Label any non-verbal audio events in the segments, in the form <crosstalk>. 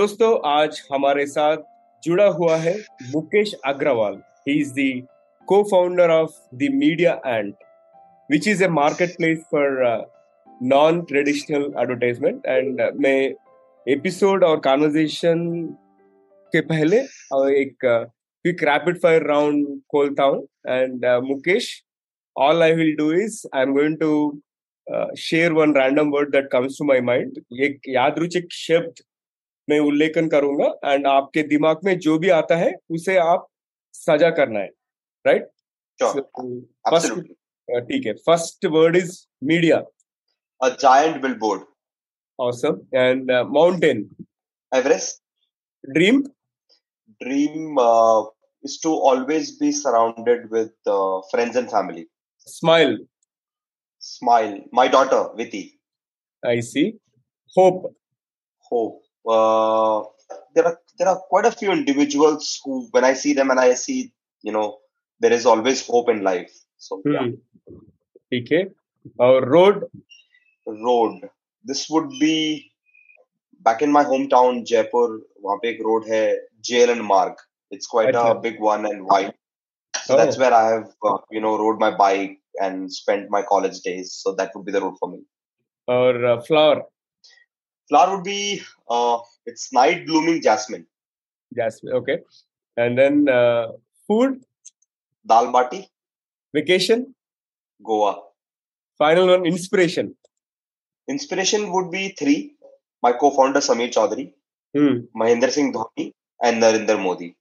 दोस्तों, आज हमारे साथ जुड़ा हुआ है Mukesh Agarwal. He is the co founder of the media and which is a marketplace for non traditional advertisement and मैं एपिसोड और कॉन्वर्जेशन के पहले uh, एक क्विक रैपिड फायर राउंड खोलता हूँ। And uh, Mukesh all I will do is I am going to share one random word that comes to my mind एक यादरुचिक शब्द मैं उल्लेखन करूँगा एंड आपके दिमाग में जो भी आता है उसे आप सजा करना है राइट फ़र्स्ट ठीक है first word is media a giant billboard awesome and mountain Everest dream dream is to always be surrounded with friends and family smile smile my daughter विथी I see hope hope Uh, there are there are quite a few individuals who, when I see them and I see, you know, there is always hope in life. So yeah. ठीक है और road road this would be back in my home town Jaipur वहां पे एक road है JLN Marg it's quite a big one and wide so that's where i have uh, you know rode my bike and spent my college days so that would be the road for me or uh, flower Flower would be uh, it's night blooming jasmine jasmine okay and then uh, food dal bati vacation goa final one inspiration inspiration would be three my co-founder Samir Chaudhary, hmm. Mahendra Singh Dhoni, and Narendra Modi.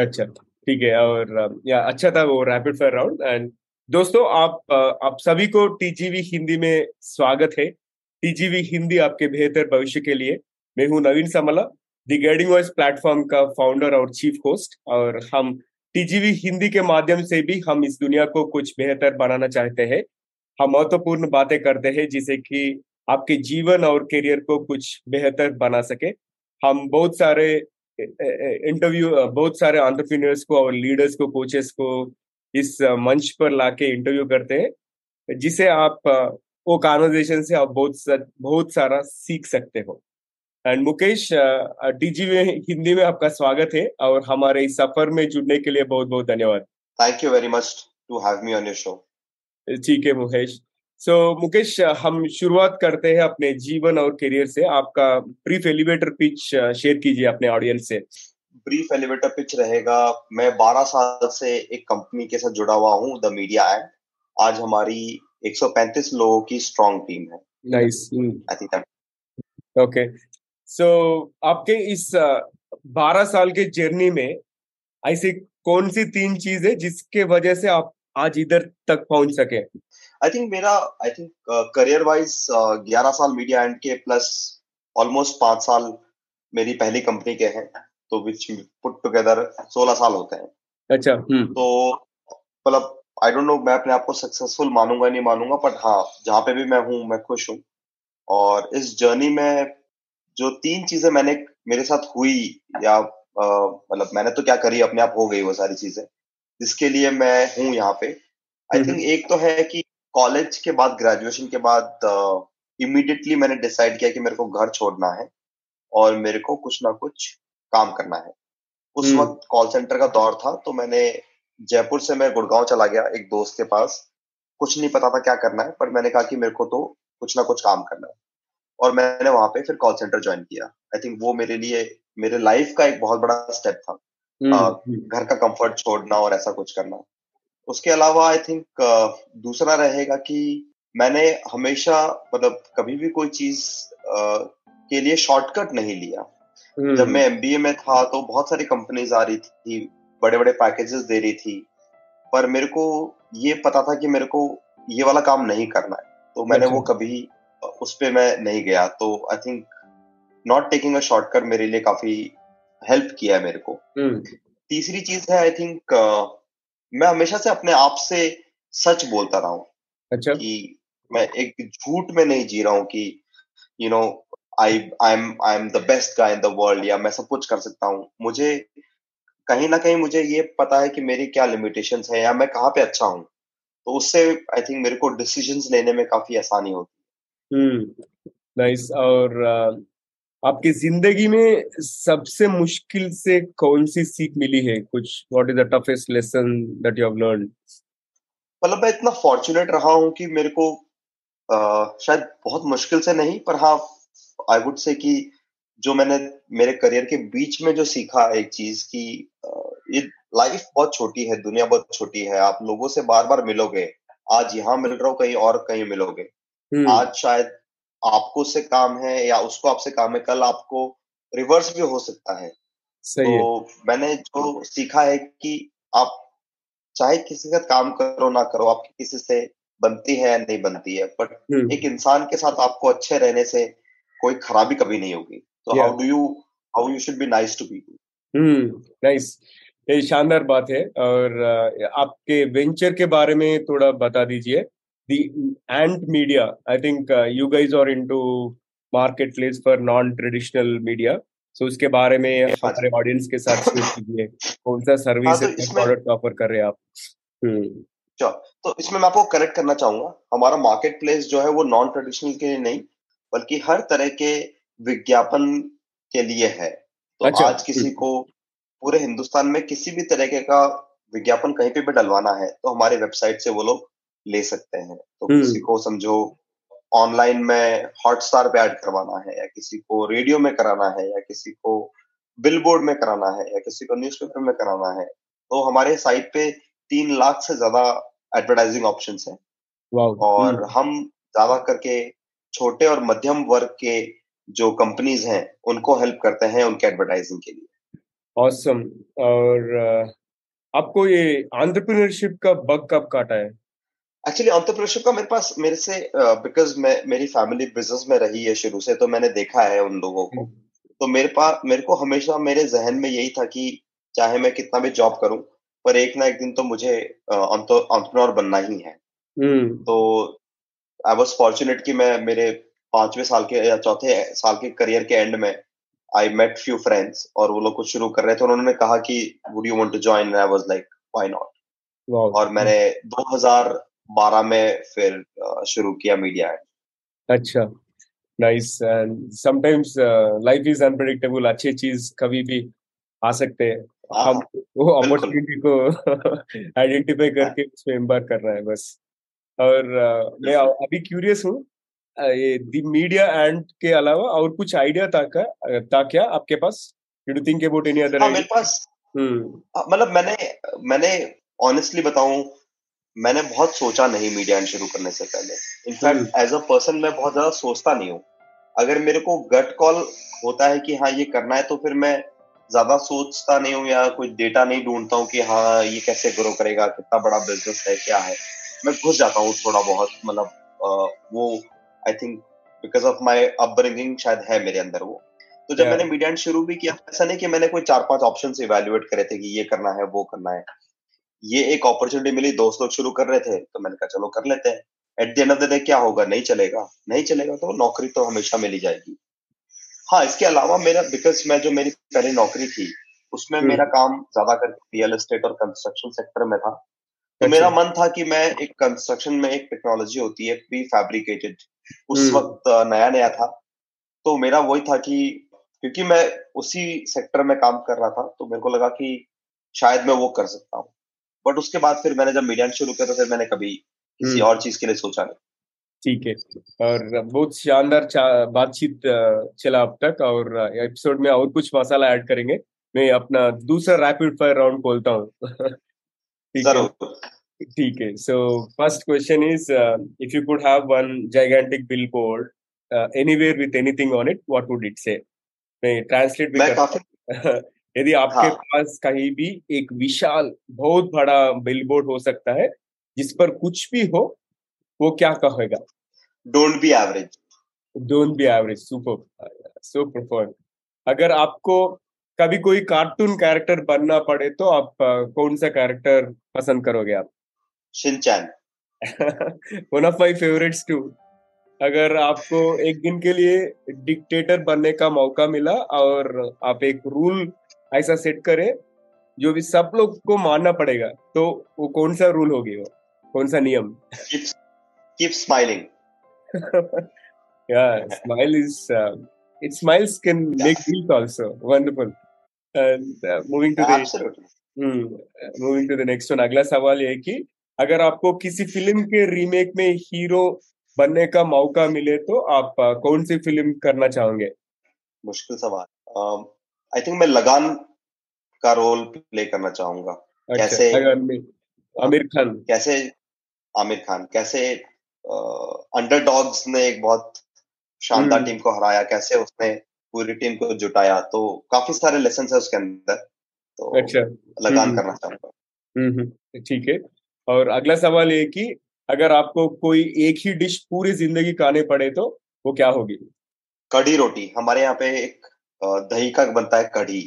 अच्छा ठीक है और या अच्छा था वो rapid fire round and दोस्तों आप आप सभी को टीजीवी हिंदी में स्वागत है टीजीवी हिंदी आपके बेहतर भविष्य के लिए। मैं हूँ Naveen Samla the guiding voice platform का फाउंडर और चीफ होस्ट और हम टीजीवी हिंदी के माध्यम से भी हम इस दुनिया को कुछ बेहतर बनाना चाहते हैं। हम महत्वपूर्ण बातें करते हैं, जिसे कि आपके जीवन और करियर को कुछ बेहतर बना सके। हम बहुत सारे इंटरव्यू बहुत सारे ऑन्टरप्रीनियर्स को और लीडर्स को कोचेस को इस मंच पर लाके इंटरव्यू करते हैं, जिसे आप वो कॉन्वर्जेशन से आप बहुत बहुत सारा सीख सकते हो। एंड मुकेश टीजीवी हिंदी में आपका स्वागत है और हमारे इस सफ़र में जुड़ने के लिए बहुत बहुत धन्यवाद। Thank you very much to have me on your show ठीक है मुकेश। सो so, मुकेश हम शुरुआत करते हैं अपने जीवन और करियर से। आपका ब्रीफ एलिवेटर पिच शेयर कीजिए अपने ऑडियंस से। ब्रीफ एलिवेटर पिच रहेगा मैं 12 साल से एक कंपनी के साथ जुड़ा हुआ हूँ द मीडिया एंड आज हमारी 135 लोगों की स्ट्रॉन्ग टीम है। Nice I think okay so आपके इस बारह साल के जर्नी में ऐसी कौन सी तीन चीज़ है जिसके वजह से आप आज इधर तक पहुँच सके? आई थिंक मेरा आई थिंक करियर वाइज ग्यारह साल मीडिया एंड के प्लस ऑलमोस्ट पाँच साल मेरी पहली कंपनी के हैं तो विच पुट टुगेदर सोलह साल होते हैं। अच्छा तो मतलब आई डोंट नो मैं अपने आप को सक्सेसफुल मानूँगा नहीं मानूँगा बट हाँ जहाँ पे भी मैं हूँ मैं खुश हूँ। और इस जर्नी में जो तीन चीज़ें मैंने मेरे साथ हुई या मतलब मैंने तो क्या करी अपने आप हो गई वो सारी चीज़ें जिसके लिए मैं हूँ यहाँ पे। आई थिंक एक तो है कि कॉलेज के बाद ग्रेजुएशन के बाद इमीडिएटली मैंने डिसाइड किया कि मेरे को घर छोड़ना है और मेरे को कुछ ना कुछ काम करना है। उस वक्त कॉल सेंटर का दौर था तो मैंने जयपुर से मैं गुड़गांव चला गया एक दोस्त के पास। कुछ नहीं पता था क्या करना है पर मैंने कहा कि मेरे को तो कुछ ना कुछ काम करना है। और मैंने वहाँ पे फिर कॉल सेंटर ज्वाइन किया। आई थिंक वो मेरे लिए मेरे लाइफ का एक बहुत बड़ा स्टेप था। घर का कंफर्ट छोड़ना और ऐसा कुछ करना। उसके अलावा आई थिंक दूसरा रहेगा कि मैंने हमेशा मतलब कभी भी कोई चीज़ के लिए शॉर्टकट नहीं लिया। जब मैं एमबीए में था तो बहुत सारी कंपनीज़ आ रही थी बड़े बड़े पैकेजेस दे रही थी पर मेरे को ये पता था कि मेरे को ये वाला काम नहीं करना है। तो मैंने वो अच्छा। कभी उस पर मैं नहीं गया। तो I think not taking a shortcut मेरे लिए काफ़ी हेल्प किया है मेरे को। तीसरी चीज़ है आई थिंक uh, मैं हमेशा से अपने आप से सच बोलता रहा हूँ अच्छा। कि मैं एक झूठ में नहीं जी रहा हूँ कि you know I I am I am the best guy in the world या मैं सब कुछ कर सकता हूँ। मुझे कहीं ना कहीं मुझे ये पता है कि मेरी क्या लिमिटेशंस है या मैं कहाँ पे अच्छा हूँ। तो उससे आई थिंक मेरे को डिसीजंस लेने में काफ़ी आसानी होती है। नाइस और आपकी ज़िंदगी में सबसे मुश्किल से कौन सी सीख मिली है? कुछ what is the toughest lesson that you have learn मतलब मैं इतना फॉर्चुनेट रहा हूँ कि मेरे को आ, शायद बहुत मुश्किल से नहीं पर हाँ आई वुड से कि जो मैंने मेरे करियर के बीच में जो सीखा एक चीज़ की ये लाइफ बहुत छोटी है दुनिया बहुत छोटी है आप लोगों से बार बार मिलोगे आज यहाँ मिल रहा हो कहीं और कहीं मिलोगे हम्म। आज शायद आपको उससे काम है या उसको आपसे काम है कल आपको रिवर्स भी हो सकता है सही तो है। मैंने जो सीखा है कि आप चाहे किसी का काम करो ना करो आपकी किसी से बनती है या नहीं बनती है बट हम्म। एक इंसान के साथ आपको अच्छे रहने से कोई खराबी कभी नहीं होगी तो how do you how you should be nice to people hmm nice ये शानदार बात है और आपके वेंचर के बारे में थोड़ा बता दीजिए। The and media I think you guys are into market place for non traditional media so उसके बारे में हमारे ऑडियंस के साथ शेयर कीजिए। कौन सा सर्विस हाँ, तो प्रोडक्ट ऑफ़र कर रहे हैं आप? हम्म तो इसमें मैं आपको करेक्ट करना चाहूँगा। हमारा मार्केट प्लेस जो है वो नॉन ट्रेडिशनल के लिए नहीं बल्कि हर तरह के विज्ञापन के लिए है। तो अच्छा, आज किसी को पूरे हिंदुस्तान में किसी भी तरीके का विज्ञापन कहीं पे भी डलवाना है तो हमारे वेबसाइट से वो लोग ले सकते हैं। तो हम्म। किसी को समझो ऑनलाइन में हॉटस्टार पे ऐड करवाना है या किसी को रेडियो में कराना है या किसी को बिलबोर्ड में कराना है या किसी को न्यूज़पेपर में कराना है तो हमारे साइट पे तीन लाख से ज़्यादा एडवर्टाइजिंग ऑप्शन है। और हम्म। हम ज़्यादा करके छोटे और मध्यम वर्ग के जो कंपनीज़ हैं उनको हेल्प करते हैं उनके एडवर्टाइजिंग के लिए। ऑसम और आपको ये एंटरप्रेन्योरशिप का बग कब काटा है? एक्चुअली एंटरप्रेन्योरशिप का मेरे पास मेरे से बिकॉज़ uh, मैं मेरी फैमिली बिज़नेस में रही है शुरू से तो मैंने देखा है उन लोगों को। हम्म। तो मेरे पास मेरे को हमेशा मेरे जहन में यही था कि चाहे मैं कितना भी जॉब करूँ पर एक ना एक दिन तो मुझे एंटरप्रेन्योर बनना ही है। हम्म। तो आई वॉज़ फॉर्चुनेट कि मैं मेरे पाँचवें साल के या चौथे साल के करियर के एंड में आई मेट फ्यू फ्रेंड्स और वो लोग कुछ शुरू कर रहे थे। उन्होंने कहा कि would you want to join I was like why not और मैंने 2012 में फिर शुरू किया मीडिया अच्छा। Nice and sometimes life is unpredictable अच्छी चीज़ कभी भी आ सकते हैं। हाँ, हम वो अपॉर्चुनिटी को <laughs> आइडेंटिफाई करके उसमें एम्बार्क कर रहा है बस। और मैं अभी क्यूरियस हूँ ये दी मीडिया एंड के अलावा और कुछ आइडिया था क्या? था क्या आपके पास? You do think about any other मेरे पास हम्म। मतलब मैंने मैंने ऑनेस्टली बताऊँ मैंने बहुत सोचा नहीं मीडिया एंड शुरू करने से पहले। इनफैक्ट एज अ पर्सन मैं बहुत ज़्यादा सोचता नहीं हूँ। अगर मेरे को गट कॉल होता है कि हाँ ये करना है तो फिर मैं ज़्यादा सोचता नहीं हूँ या कोई डेटा नहीं ढूंढता हूँ कि हाँ ये कैसे ग्रो करेगा कितना बड़ा बिज़नेस है क्या है। मैं घुस जाता हूँ थोड़ा बहुत मतलब वो I think because of my upbringing शायद है मेरे अंदर वो। तो जब yeah. मैंने मीडिया शुरू भी किया ऐसा नहीं कि मैंने कोई चार पाँच ऑप्शन इवेल्युएट करे थे कि ये करना है वो करना है। ये एक अपॉर्चुनिटी मिली दोस्त लोग शुरू कर रहे थे तो मैंने कहा चलो कर लेते हैं। At the end of the day क्या होगा? नहीं चलेगा। नहीं चलेगा तो नौकरी तो हमेशा मिली जाएगी। हाँ इसके अलावा मेरा बिकॉज़ मैं जो मेरी पहली नौकरी थी उसमें hmm. मेरा काम ज़्यादा कर रियल एस्टेट और कंस्ट्रक्शन सेक्टर में था। तो मेरा अच्छा। मन था कि मैं एक कंस्ट्रक्शन में एक टेक्नोलॉजी होती है प्री फैब्रिकेटेड उस हम्म। वक्त नया नया था। तो मेरा वही था कि क्योंकि मैं उसी सेक्टर में काम कर रहा था तो मेरे को लगा कि शायद मैं वो कर सकता हूँ। बट उसके बाद फिर मैंने जब मीडिया शुरू किया तो फिर मैंने कभी किसी हम्म। और चीज़ के लिए सोचा नहीं। ठीक है। और बहुत शानदार बातचीत चला अब तक और एपिसोड में और कुछ मसाला ऐड करेंगे। मैं अपना दूसरा रैपिड फायर राउंड खोलता हूँ। <laughs> ठीक है। So first question is if you could have one gigantic billboard anywhere with anything on it what would it say मैं ट्रांसलेट भी <laughs> यदि आपके हाँ. पास कहीं भी एक विशाल बहुत बड़ा बिलबोर्ड हो सकता है जिस पर कुछ भी हो वो क्या कहेगा? Don't be average don't be average super so perform अगर आपको कभी कोई कार्टून कैरेक्टर बनना पड़े तो आप कौन सा कैरेक्टर पसंद करोगे आप? Shinchan one of my favourites too अगर आपको एक दिन के लिए डिक्टेटर बनने का मौका मिला और आप एक रूल ऐसा सेट करें जो भी सब लोग को मानना पड़ेगा तो वो कौन सा रूल होगी वो कौन सा नियम keep smiling <laughs> yeah smile is uh, it smiles can Yeah. make deals also. Wonderful. And uh, moving to the Absolutely. Moving to the next one अगला सवाल ये है कि अगर आपको किसी फ़िल्म के रीमेक में हीरो बनने का मौका मिले तो आप कौन सी फ़िल्म करना चाहोगे? मुश्किल सवाल। आई थिंक मैं लगान का रोल प्ले करना चाहूँगा। अच्छा कैसे- आमिर खान। कैसे आमिर खान कैसे अंडरडॉग्स ने एक बहुत शानदार हम्म। टीम को हराया कैसे उसने पूरी टीम को जुटाया तो काफ़ी सारे लेसन है उसके अंदर। तो अच्छा। लगान हम्म। करना चाहूँगा। हम्म हम्म, ठीक है। और अगला सवाल ये है कि अगर आपको कोई एक ही डिश पूरी ज़िंदगी खाने पड़े तो वो क्या होगी? कढ़ी रोटी। हमारे यहाँ पे एक दही का बनता है कढ़ी।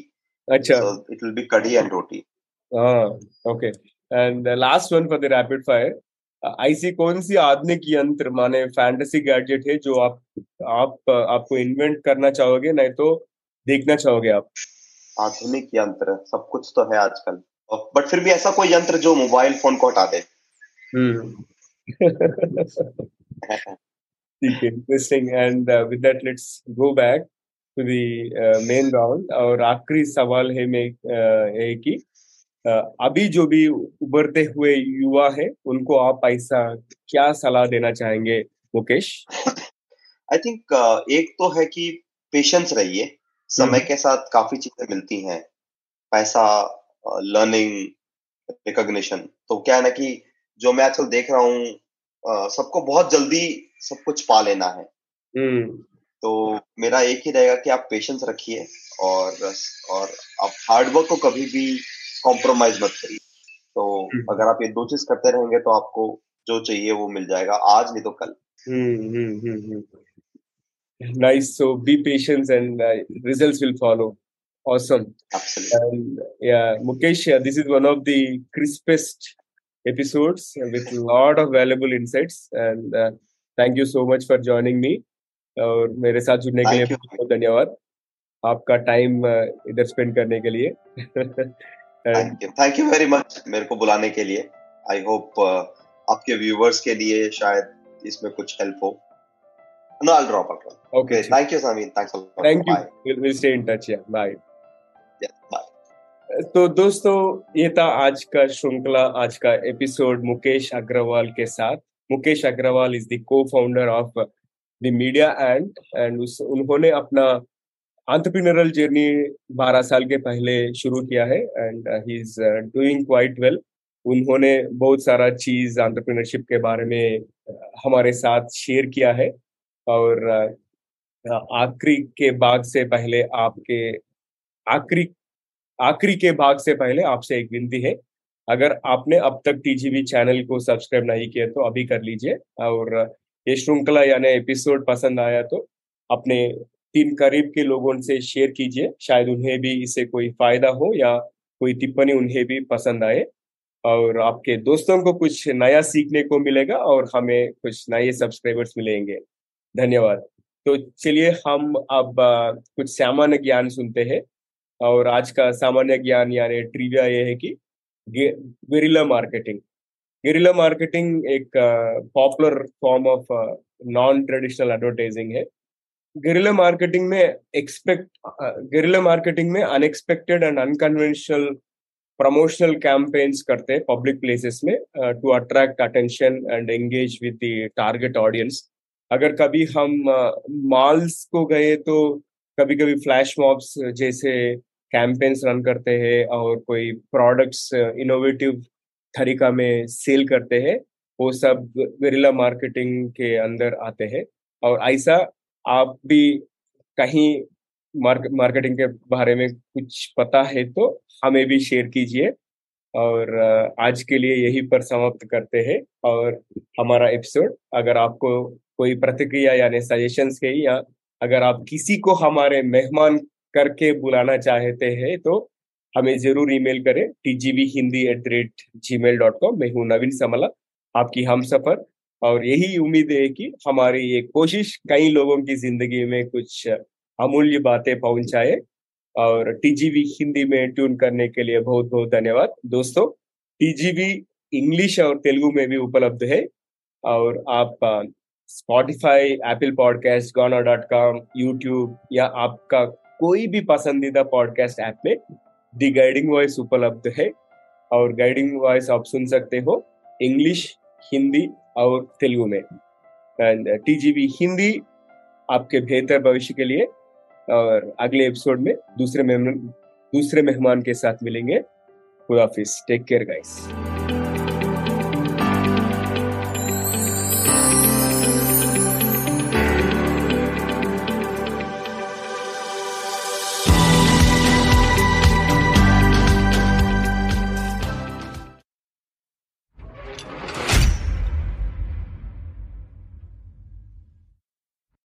अच्छा। so it will be kadhi and roti. हाँ okay. And last one for the rapid fire. ऐसी कौन सी आधुनिक यंत्र माने फैंटेसी गैजेट है जो आप आप आपको इन्वेंट करना चाहोगे नहीं तो देखना चाहोगे आप? आधुनिक यंत्र। सब कुछ तो है आजकल। बट फिर भी ऐसा कोई यंत्र जो मोबाइल फ़ोन को हटा दे। ठीक interesting and with that let's go back to the main round और आखिरी सवाल है मैं uh, है कि। Uh, अभी जो भी उभरते हुए युवा है उनको आप ऐसा क्या सलाह देना चाहेंगे मुकेश? आई थिंक एक तो है कि पेशेंस रहिए। समय हम्म। के साथ काफ़ी चीज़ें मिलती हैं। पैसा लर्निंग रिकॉग्निशन तो क्या है ना कि जो मैं आजकल देख रहा हूँ सबको बहुत जल्दी सब कुछ पा लेना है हम्म तो मेरा एक ही रहेगा कि आप पेशेंस रखिए और और आप हार्डवर्क को कभी भी कॉम्प्रोमाइज मत करिए तो हम्म। अगर आप ये दो चीज़ करते रहेंगे तो आपको जो चाहिए वो मिल जाएगा आज नहीं तो कल Hmm, hmm, hmm, hmm. Nice. So be patient uh. Awesome. Absolutely. And yeah, Mukesh, uh, this is one of the crispest episodes with a lot of valuable insights. And uh, thank you so much for joining me. और मेरे साथ जुड़ने के लिए Thank you. बहुत धन्यवाद आपका time इधर स्पेंड करने के लिए थैंक यू वेरी मच मेरे को बुलाने के लिए आई होप आपके व्यूवर्स के लिए शायद इसमें कुछ हेल्प हो no I drop out okay, okay thank you Sameen thanks a thank you. We'll, we'll stay in touch. Yeah, bye. तो दोस्तों ये था आज का श्रृंखला आज का एपिसोड मुकेश अग्रवाल के साथ। Mukesh Agarwal is the co founder of the media and and उन्होंने अपना एंटरप्रेन्योरल जर्नी 12 साल के पहले शुरू किया है and he is doing quite well उन्होंने बहुत सारा चीज़ एंटरप्रेन्योरशिप के बारे में uh, हमारे साथ शेयर किया है और uh, आखिरी के बाद से पहले आपके आखिरी आखिरी के भाग से पहले आपसे एक विनती है। अगर आपने अब तक टीजीवी चैनल को सब्सक्राइब नहीं किया तो अभी कर लीजिए। और ये श्रृंखला यानी एपिसोड पसंद आया तो अपने तीन करीब के लोगों से शेयर कीजिए। शायद उन्हें भी इससे कोई फ़ायदा हो या कोई टिप्पणी उन्हें भी पसंद आए। और आपके दोस्तों को कुछ नया सीखने को मिलेगा और हमें कुछ नए सब्सक्राइबर्स मिलेंगे। धन्यवाद। तो चलिए हम अब कुछ सामान्य ज्ञान सुनते हैं। और आज का सामान्य ज्ञान यानी ट्रिविया ये है कि गेरिला मार्केटिंग गेरिला मार्केटिंग एक popular form of non traditional advertising है। गेरिला मार्केटिंग में एक्सपेक्ट गेरिला मार्केटिंग में unexpected and unconventional promotional campaigns करते हैं पब्लिक प्लेसेस में to attract attention and engage with the target audience अगर कभी हम मॉल्स uh, को गए तो कभी कभी फ्लैश मॉब्स जैसे कैंपेन्स रन करते हैं और कोई प्रोडक्ट्स इनोवेटिव तरीका में सेल करते हैं वो सब गेरिला मार्केटिंग के अंदर आते हैं। और ऐसा आप भी कहीं मार्क, मार्केटिंग के बारे में कुछ पता है तो हमें भी शेयर कीजिए। और आज के लिए यही पर समाप्त करते हैं। और हमारा एपिसोड अगर आपको कोई प्रतिक्रिया यानी सजेशंस के या अगर आप किसी को हमारे मेहमान करके बुलाना चाहते हैं तो हमें ज़रूर ईमेल करें T G TGV Hindi at the rate Gmail dot com मैं हूँ नवीन समला, आपकी हम सफ़र। और यही उम्मीद है कि हमारी ये कोशिश कई लोगों की ज़िंदगी में कुछ अमूल्य बातें पहुँचाए। और टीजीवी हिंदी में ट्यून करने के लिए बहुत बहुत धन्यवाद। दोस्तों टीजीवी इंग्लिश और तेलुगु में भी उपलब्ध है। और आप Spotify Apple podcast Gaana dot com YouTube या आपका कोई भी पसंदीदा पॉडकास्ट ऐप में दी गाइडिंग वॉइस उपलब्ध है। और गाइडिंग वॉइस आप सुन सकते हो इंग्लिश हिंदी और तेलुगु में। एंड टीजीवी हिंदी आपके बेहतर भविष्य के लिए। और अगले एपिसोड में दूसरे मेहमान दूसरे मेहमान के साथ मिलेंगे। खुदाफिज टेक केयर गाइस